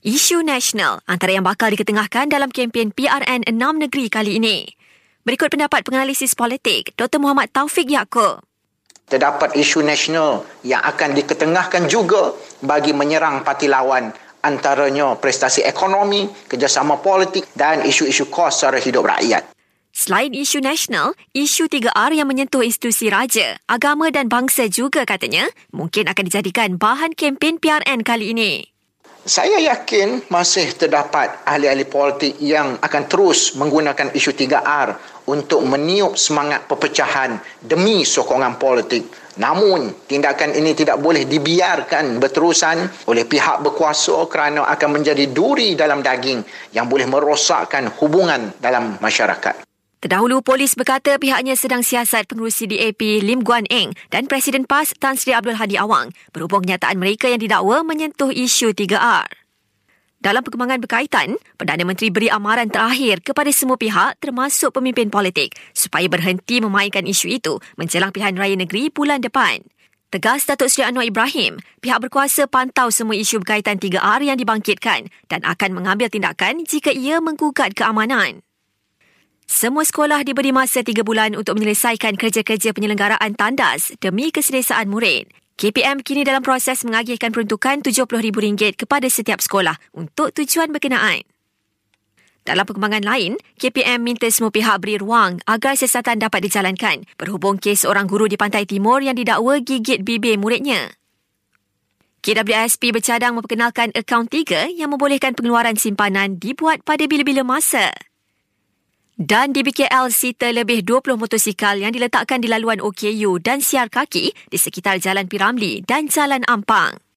Isu nasional antara yang bakal diketengahkan dalam kempen PRN 6 negeri kali ini. Berikut pendapat penganalisis politik Dr. Muhammad Taufik Yaakob. Terdapat isu nasional yang akan diketengahkan juga bagi menyerang parti lawan antaranya prestasi ekonomi, kerjasama politik dan isu-isu kos secara hidup rakyat. Selain isu nasional, isu 3R yang menyentuh institusi raja, agama dan bangsa juga katanya mungkin akan dijadikan bahan kempen PRN kali ini. Saya yakin masih terdapat ahli-ahli politik yang akan terus menggunakan isu 3R untuk meniup semangat perpecahan demi sokongan politik. Namun, tindakan ini tidak boleh dibiarkan berterusan oleh pihak berkuasa kerana akan menjadi duri dalam daging yang boleh merosakkan hubungan dalam masyarakat. Terdahulu, polis berkata pihaknya sedang siasat pengurusi DAP Lim Guan Eng dan Presiden PAS Tan Sri Abdul Hadi Awang berhubung kenyataan mereka yang didakwa menyentuh isu 3R. Dalam perkembangan berkaitan, Perdana Menteri beri amaran terakhir kepada semua pihak termasuk pemimpin politik supaya berhenti memainkan isu itu menjelang pilihan raya negeri bulan depan. Tegas Datuk Seri Anwar Ibrahim, pihak berkuasa pantau semua isu berkaitan 3R yang dibangkitkan dan akan mengambil tindakan jika ia menggugat keamanan. Semua sekolah diberi masa tiga bulan untuk menyelesaikan kerja-kerja penyelenggaraan tandas demi keselesaan murid. KPM kini dalam proses mengagihkan peruntukan RM70,000 kepada setiap sekolah untuk tujuan berkenaan. Dalam perkembangan lain, KPM minta semua pihak beri ruang agar siasatan dapat dijalankan berhubung kes seorang guru di Pantai Timur yang didakwa gigit bibir muridnya. KWSP bercadang memperkenalkan akaun tiga yang membolehkan pengeluaran simpanan dibuat pada bila-bila masa. Dan di BKL sita lebih 20 motosikal yang diletakkan di laluan OKU dan siar kaki di sekitar Jalan Piramli dan Jalan Ampang.